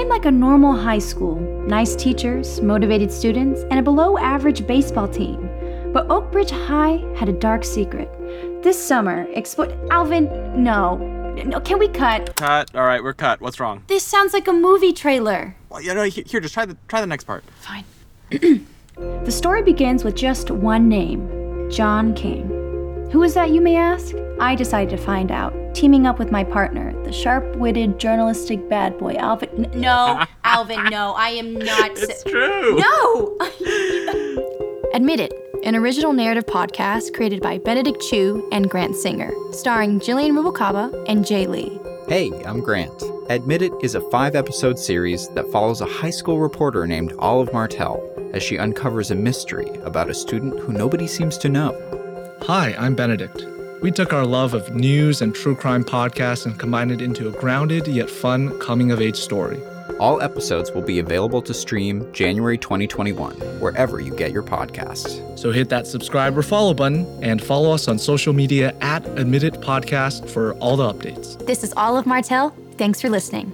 seemed like a normal high school nice teachers, motivated students, and a below average baseball team. But Oak Ridge High had a dark secret. This summer, explo- Alvin, no. No, can we cut? Cut. All right, we're cut. What's wrong? This sounds like a movie trailer. Well, you know, here, just try the try the next part. Fine. the story begins with just one name John King. Who is that, you may ask? I decided to find out, teaming up with my partner, the sharp witted, journalistic bad boy, Alvin. N- no, Alvin, no, I am not. It's true. No! Admit It, an original narrative podcast created by Benedict Chu and Grant Singer, starring Jillian Rubalcaba and Jay Lee. Hey, I'm Grant. Admit It is a five episode series that follows a high school reporter named Olive Martell as she uncovers a mystery about a student who nobody seems to know. Hi, I'm Benedict. We took our love of news and true crime podcasts and combined it into a grounded yet fun coming of age story. All episodes will be available to stream January 2021, wherever you get your podcasts. So hit that subscribe or follow button and follow us on social media at Admit It Podcast for all the updates. This is Olive Martell. Thanks for listening.